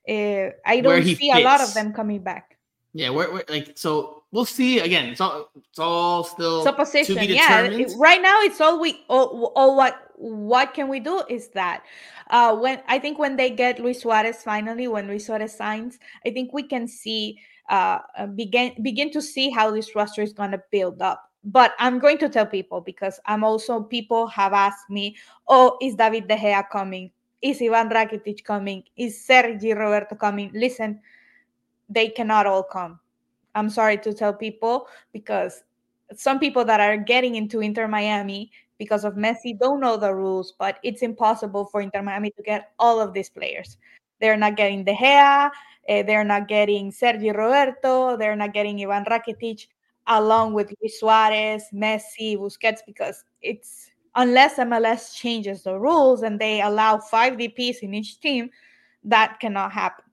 uh, I don't see a lot of them coming back. yeah, we're, we're like so. We'll see. Again, it's all it's all still So position, to be yeah. right now, it's all we all, all what what can we do is that uh when I think when they get Luis Suarez finally, when Luis Suarez signs, I think we can see uh uh, begin begin to see how this roster is going to build up. But I'm going to tell people because I'm also people have asked me, oh, is David De Gea coming? Is Ivan Rakitic coming? Is Sergi Roberto coming? Listen, they cannot all come. I'm sorry to tell people because some people that are getting into Inter Miami because of Messi don't know the rules, but it's impossible for Inter Miami to get all of these players. They're not getting De Gea, eh, they're not getting Sergi Roberto, they're not getting Ivan Rakitic, along with Luis Suarez, Messi, Busquets, because it's unless MLS changes the rules and they allow five DPs in each team, that cannot happen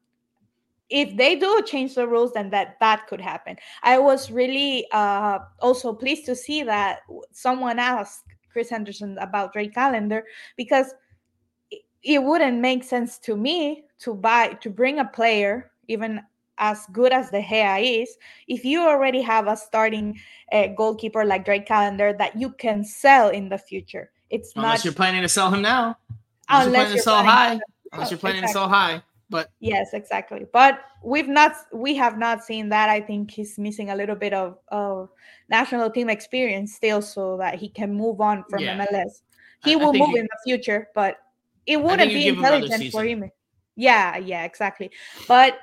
if they do change the rules then that that could happen i was really uh also pleased to see that someone asked chris henderson about drake callender because it, wouldn't make sense to me to buy to bring a player even as good as De Gea is if you already have a starting uh, goalkeeper like drake callender that you can sell in the future it's Unless not you're planning to sell him now. Unless, you're planning to you're sell planning to high. Unless you're planning to sell high. But Yes, exactly. But we've not we have not seen that. I think he's missing a little bit of, of national team experience still so that he can move on from Yeah. MLS. He I will think move you- in the future, but it wouldn't be intelligent for him. Yeah, yeah, exactly. But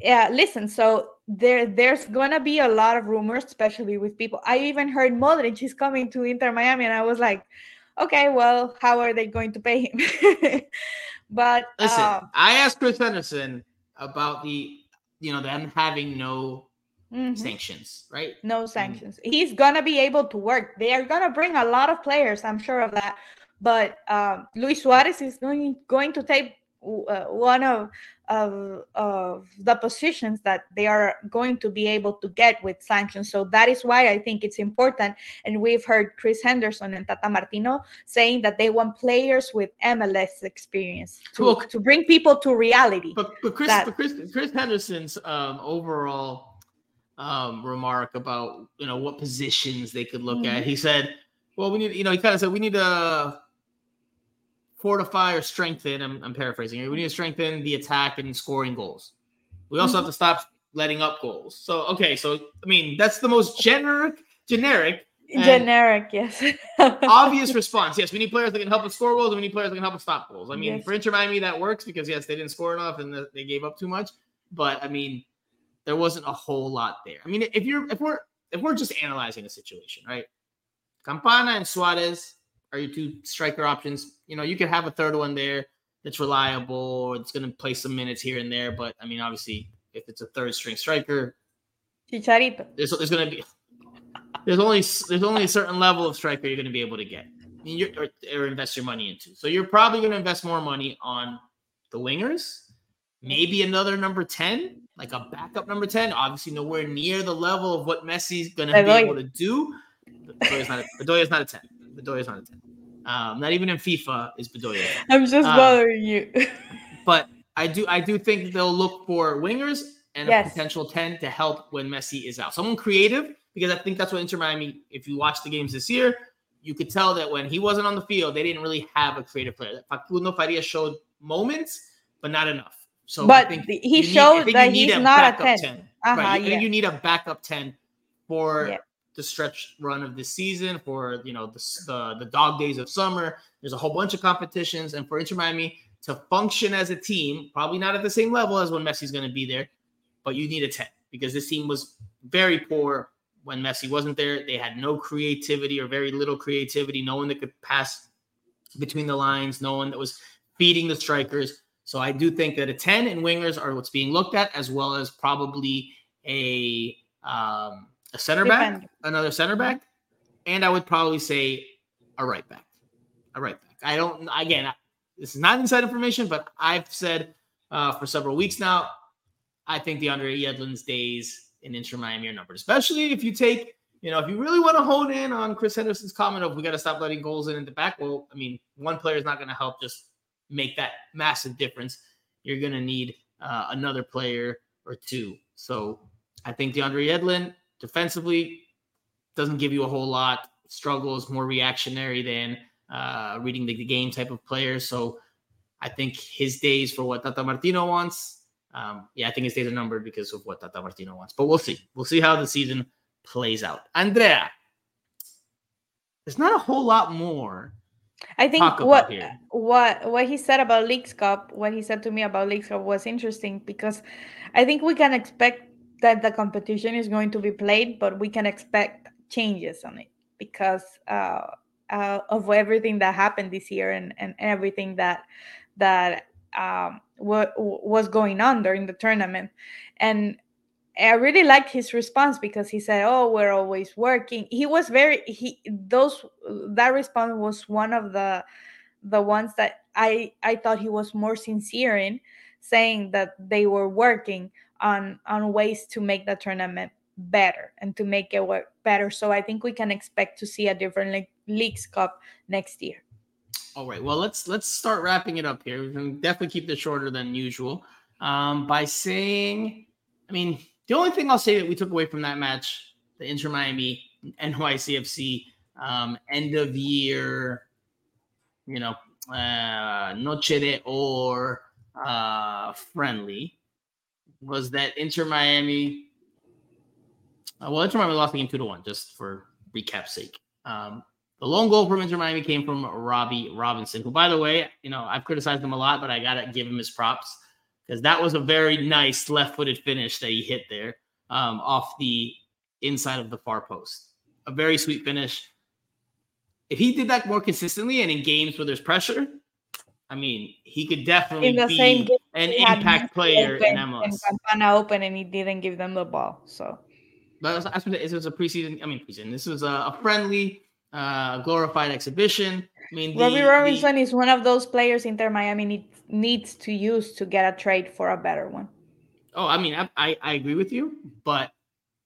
yeah, listen, so there there's gonna be a lot of rumors, especially with people. I even heard Modric is coming to Inter Miami, and I was like, okay, well, how are they going to pay him? But listen, uh, I asked Chris Henderson about the, you know, them having no mhm, sanctions, right? no sanctions. He's gonna be able to work. They are gonna bring a lot of players. I'm sure of that. But um, Luis Suarez is going going to take uh, one of, of of the positions that they are going to be able to get with sanctions. So that is why I think it's important. And we've heard Chris Henderson and Tata Martino saying that they want players with MLS experience to, Well, to bring people to reality. But but Chris That- but Chris Chris Henderson's um, overall um, remark about you know what positions they could look Mm-hmm. at, he said, "Well, we need you know he kind of said we need to fortify or strengthen." I'm, I'm paraphrasing. We need to strengthen the attack and scoring goals. We also Mm-hmm. have to stop letting up goals. So okay, so I mean that's the most generic generic Generic, yes. obvious response. Yes, we need players that can help us score goals, and we need players that can help us stop goals. I mean, Yes. for Inter Miami, that works because yes, they didn't score enough and they gave up too much. But I mean, there wasn't a whole lot there. I mean, if you're if we're if we're just analyzing a situation, right? Campana and Suarez are your two striker options. You know, you could have a third one there that's reliable, it's going to play some minutes here and there. But I mean, obviously, if it's a third string striker, Chicharito. there's, there's going to be there's only there's only a certain level of striker you're going to be able to get I mean, you're, or, or invest your money into. So you're probably going to invest more money on the wingers, maybe another number ten, like a backup number ten. Obviously, nowhere near the level of what Messi's going to be able to do. Bedoya's not a, Bedoya's not a ten. Bedoya's not a ten. Um, not even in FIFA is Bedoya. I'm just Uh, bothering you. But I do I do think they'll look for wingers and a potential 10 to help when Messi is out. Someone creative, because I think that's what Inter Miami, if you watch the games this year, you could tell that when he wasn't on the field, they didn't really have a creative player. Facundo Faria showed moments, but not enough. So I But he need- showed think that he's not a backup 10. Uh-huh, right. I yeah. think you need a backup 10 for Yeah. The stretch run of this season, for you know the, the the dog days of summer. There's a whole bunch of competitions, and for Inter Miami to function as a team, probably not at the same level as when Messi's going to be there, but you need a 10 because this team was very poor when Messi wasn't there. They had no creativity or very little creativity, no one that could pass between the lines, no one that was feeding the strikers. So I do think that a 10 and wingers are what's being looked at, as well as probably a um, a center back, another center back, and I would probably say a right back, a right back. I don't again. I, this is not inside information, but I've said uh, for several weeks now. I think DeAndre Yedlin's days in Inter Miami are numbered, especially if you take, you know, if you really want to hone in on Chris Henderson's comment of we got to stop letting goals in at the back. Well, I mean, one player is not going to help just make that massive difference. You're going to need uh, another player or two. So I think DeAndre Yedlin defensively doesn't give you a whole lot. Struggles more reactionary than uh, reading the, the game type of player. So I think his days for what Tata Martino wants. Um, yeah, I think his days are numbered because of what Tata Martino wants. But we'll see. We'll see how the season plays out. Andrea, there's not a whole lot more. I think what what what he said about Leagues Cup, what he said to me about Leagues Cup was interesting because I think we can expect that the competition is going to be played, but we can expect changes on it because uh, uh, of everything that happened this year and, and everything that that um, what was going on during the tournament, and I really liked his response because he said, "Oh, we're always working." He was very he those that response was one of the the ones that I I thought he was more sincere in saying that they were working on on ways to make the tournament better and to make it work better. So I think we can expect to see a different Le- Leagues Cup next year. All right. Well, let's let's start wrapping it up here. We can definitely keep this shorter than usual. Um, by saying, I mean, the only thing I'll say that we took away from that match, the Inter Miami NYCFC um, end of year, you know, uh, Noche de or uh, friendly, was that Inter Miami. Uh, well, Inter Miami lost the game two to one, just for recap sake. Um, the lone goal from Inter Miami came from Robbie Robinson, who, by the way, you know, I've criticized him a lot, but I got to give him his props because that was a very nice left footed finish that he hit there um, off the inside of the far post. A very sweet finish. If he did that more consistently and in games where there's pressure, I mean, he could definitely In the be same game, an impact player in MLS. and Campana open, and he didn't give them the ball. So But I was- was this was a preseason. I mean, preseason. This was a, a friendly, uh, glorified exhibition. I mean, the, Robbie the- Robinson is one of those players Inter Miami need, needs to use to get a trade for a better one. oh, I mean, I, I I agree with you, but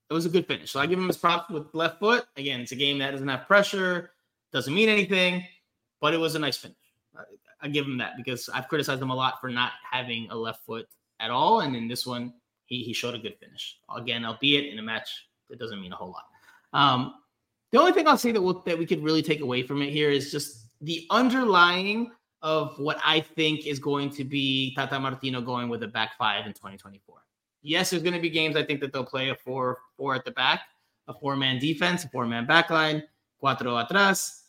it was a good finish. So I give him his props with left foot. Again, it's a game that doesn't have pressure, doesn't mean anything, but it was a nice finish. I, give him that because I've criticized him a lot for not having a left foot at all, and in this one, he he showed a good finish. Again, albeit in a match that doesn't mean a whole lot. Um, the only thing I'll say that we'll, that we could really take away from it here is just the underlying of what I think is going to be Tata Martino going with a back five in 2024. Yes, there's going to be games I think that they'll play a four four at the back, a four man defense, a four man backline, cuatro atrás.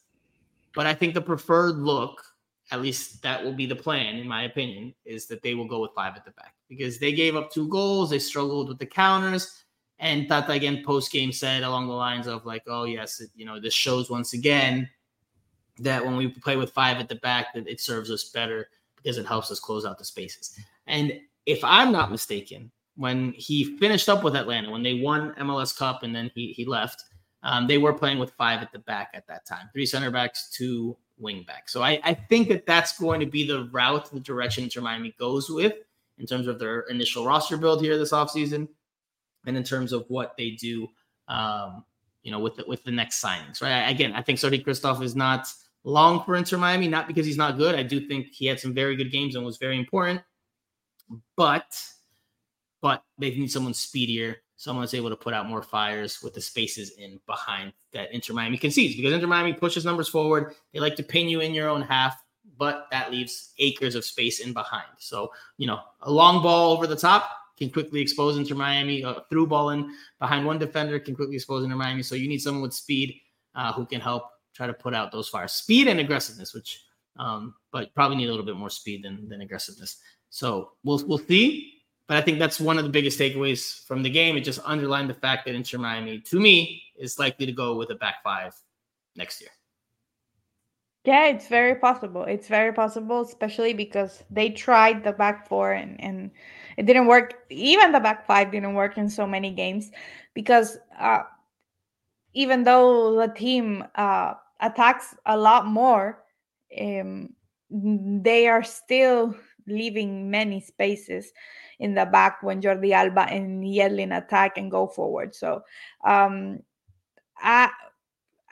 But I think the preferred look, at least that will be the plan, in my opinion, is that they will go with five at the back because they gave up two goals. They struggled with the counters. And Tata again post game said along the lines of like, "Oh yes, it, you know this shows once again that when we play with five at the back, that it serves us better because it helps us close out the spaces." And if I'm not mistaken, when he finished up with Atlanta, when they won MLS Cup and then he he left, um, they were playing with five at the back at that time, three center backs, two wing backs. So I, I think that that's going to be the route, the direction Inter Miami goes with in terms of their initial roster build here this offseason and in terms of what they do, um, you know, with the, with the next signings, right? Again, I think Sergei Kryvtsov is not long for Inter Miami, not because he's not good. I do think he had some very good games and was very important, but but they need someone speedier, someone that's able to put out more fires with the spaces in behind that Inter Miami concedes because Inter Miami pushes numbers forward. They like to pin you in your own half, but that leaves acres of space in behind. So, you know, a long ball over the top can quickly expose Inter Miami. A through ball in behind one defender can quickly expose Inter Miami. So you need someone with speed uh, who can help try to put out those fires. Speed and aggressiveness, which, um, but probably need a little bit more speed than, than aggressiveness. So we'll we'll see. But I think that's one of the biggest takeaways from the game. It just underlined the fact that Inter Miami, to me, is likely to go with a back five next year. Yeah, it's very possible. It's very possible, especially because they tried the back four and, and it didn't work. Even the back five didn't work in so many games because uh, even though the team uh, attacks a lot more, um, they are still leaving many spaces in the back when Jordi Alba and Yedlin attack and go forward. So um, I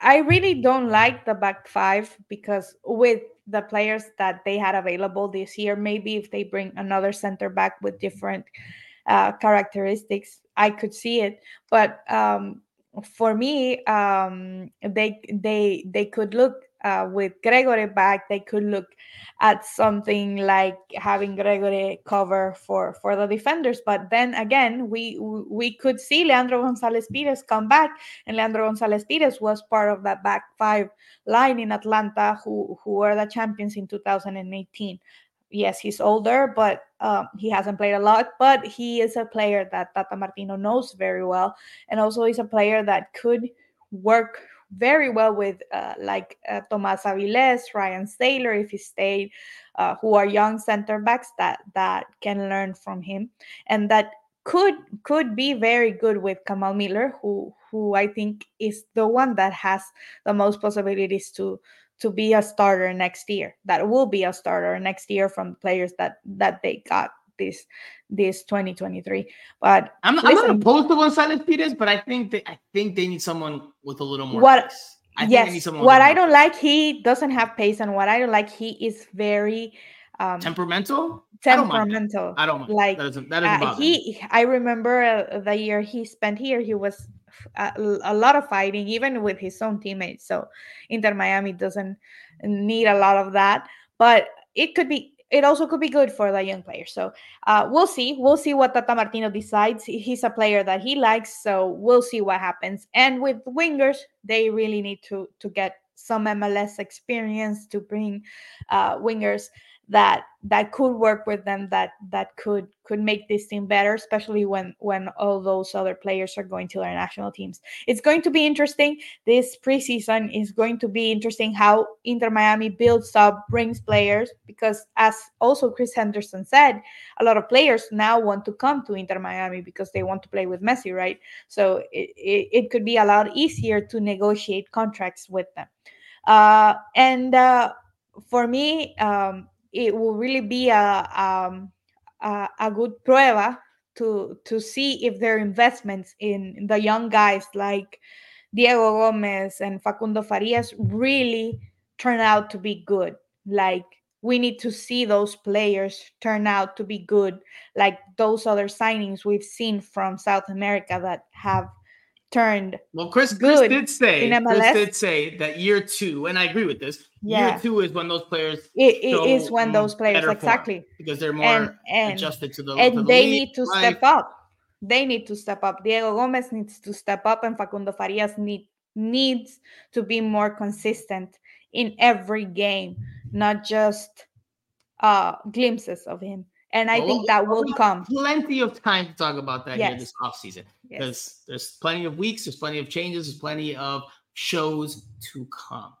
I really don't like the back five because with the players that they had available this year, maybe if they bring another center back with different uh, characteristics, I could see it. But um, for me, um, they they they could look uh, with Gregore back. They could look at something like having Gregore cover for for the defenders. But then again, we we could see Leandro Gonzalez Pirez come back, and Leandro Gonzalez Pirez was part of that back five line in Atlanta, who who were the champions in 2018. Yes, he's older, but um, he hasn't played a lot. But he is a player that Tata Martino knows very well, and also he's a player that could work very well with uh, like uh, Tomas Aviles, Ryan Sailor, if he stayed, uh, who are young center backs that that can learn from him, and that could could be very good with Kamal Miller, who who I think is the one that has the most possibilities to to be a starter next year. That will be a starter next year from players that that they got this this 2023. But I'm, I'm not listen, opposed to Gonzalez Pirez, but I think they I think they need someone with a little more What- pace. I think they need yes, someone what I don't like, he doesn't have pace, and what I don't like, he is very um, temperamental. I don't temperamental. I don't. Like, that doesn't that doesn't Uh, me. he, I remember uh, the year he spent here, he was a, a lot of fighting, even with his own teammates. So Inter Miami doesn't need a lot of that, but it could be. It also could be good for the young player. So uh, we'll see. We'll see what Tata Martino decides. He's a player that he likes, so we'll see what happens. And with wingers, they really need to to get some MLS experience to bring uh, wingers that that could work with them that that could could make this team better especially when when all those other players are going to their national teams. It's going to be interesting. This preseason is going to be interesting how inter miami builds up brings players because as also chris henderson said a lot of players now want to come to inter miami because they want to play with messi right? So it, it, it could be a lot easier to negotiate contracts with them. Uh, and uh, for me um, it will really be a um, a, a, good prueba to to see if their investments in the young guys like Diego Gomez and Facundo Farias really turn out to be good. Like we need to see those players turn out to be good, like those other signings we've seen from South America that have turned. Well, Chris, Chris did say Chris did say that year two, and I agree with this. Yeah. Year two is when those players. it, it is when those players exactly because they're more and, and, adjusted to the and to the they league, need to right? step up. They need to step up. Diego Gomez needs to step up, and Facundo Farias need needs to be more consistent in every game, not just uh glimpses of him. And I well, think that will come. Plenty of time to talk about that yes. here this offseason. Because yes. there's plenty of weeks, there's plenty of changes, there's plenty of shows to come.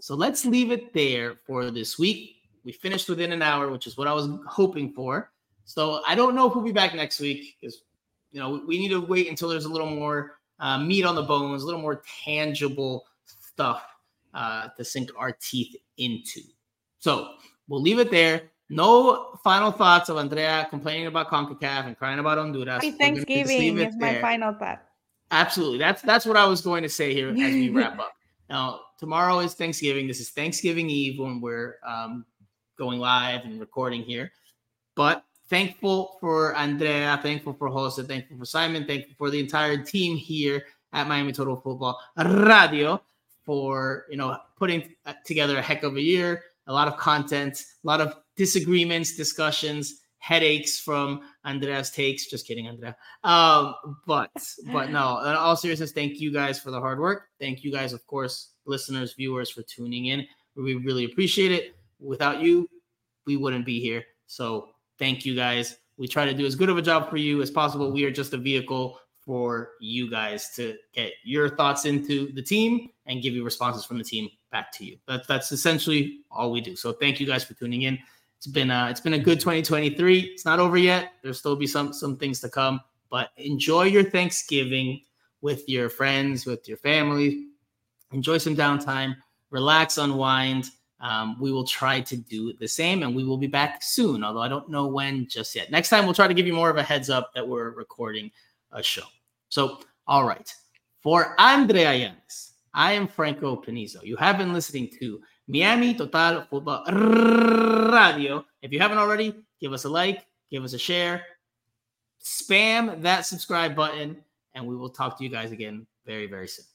So let's leave it there for this week. We finished within an hour, which is what I was hoping for. So I don't know if we'll be back next week because you know we need to wait until there's a little more uh, meat on the bones, a little more tangible stuff uh, to sink our teeth into. So we'll leave it there. No final thoughts of Andrea complaining about CONCACAF and crying about Honduras. Happy Thanksgiving is my there. final thought. Absolutely. That's that's what I was going to say here as we wrap up. Now, tomorrow is Thanksgiving. This is Thanksgiving Eve when we're um, going live and recording here. But thankful for Andrea, thankful for Jose, thankful for Simon, thankful for the entire team here at Miami Total Football Radio for you know putting together a heck of a year, a lot of content, a lot of disagreements, discussions, headaches from Andrea's takes. Just kidding, Andrea. Um, but but no, in all seriousness, thank you guys for the hard work. Thank you guys, of course, listeners, viewers, for tuning in. We really appreciate it. Without you, we wouldn't be here. So thank you guys. We try to do as good of a job for you as possible. We are just a vehicle for you guys to get your thoughts into the team and give you responses from the team back to you. That's that's essentially all we do. So thank you guys for tuning in. It's been a, it's been a good 2023. It's not over yet. There'll still be some some things to come, but enjoy your Thanksgiving with your friends, with your family. Enjoy some downtime, relax, unwind. Um, we will try to do the same, and we will be back soon. Although I don't know when just yet. Next time we'll try to give you more of a heads up that we're recording a show. So, all right, for Andrea Yanez, I am Franco Panizo. You have been listening to Miami Total Football Radio. If you haven't already, give us a like, give us a share, spam that subscribe button, and we will talk to you guys again very, very soon.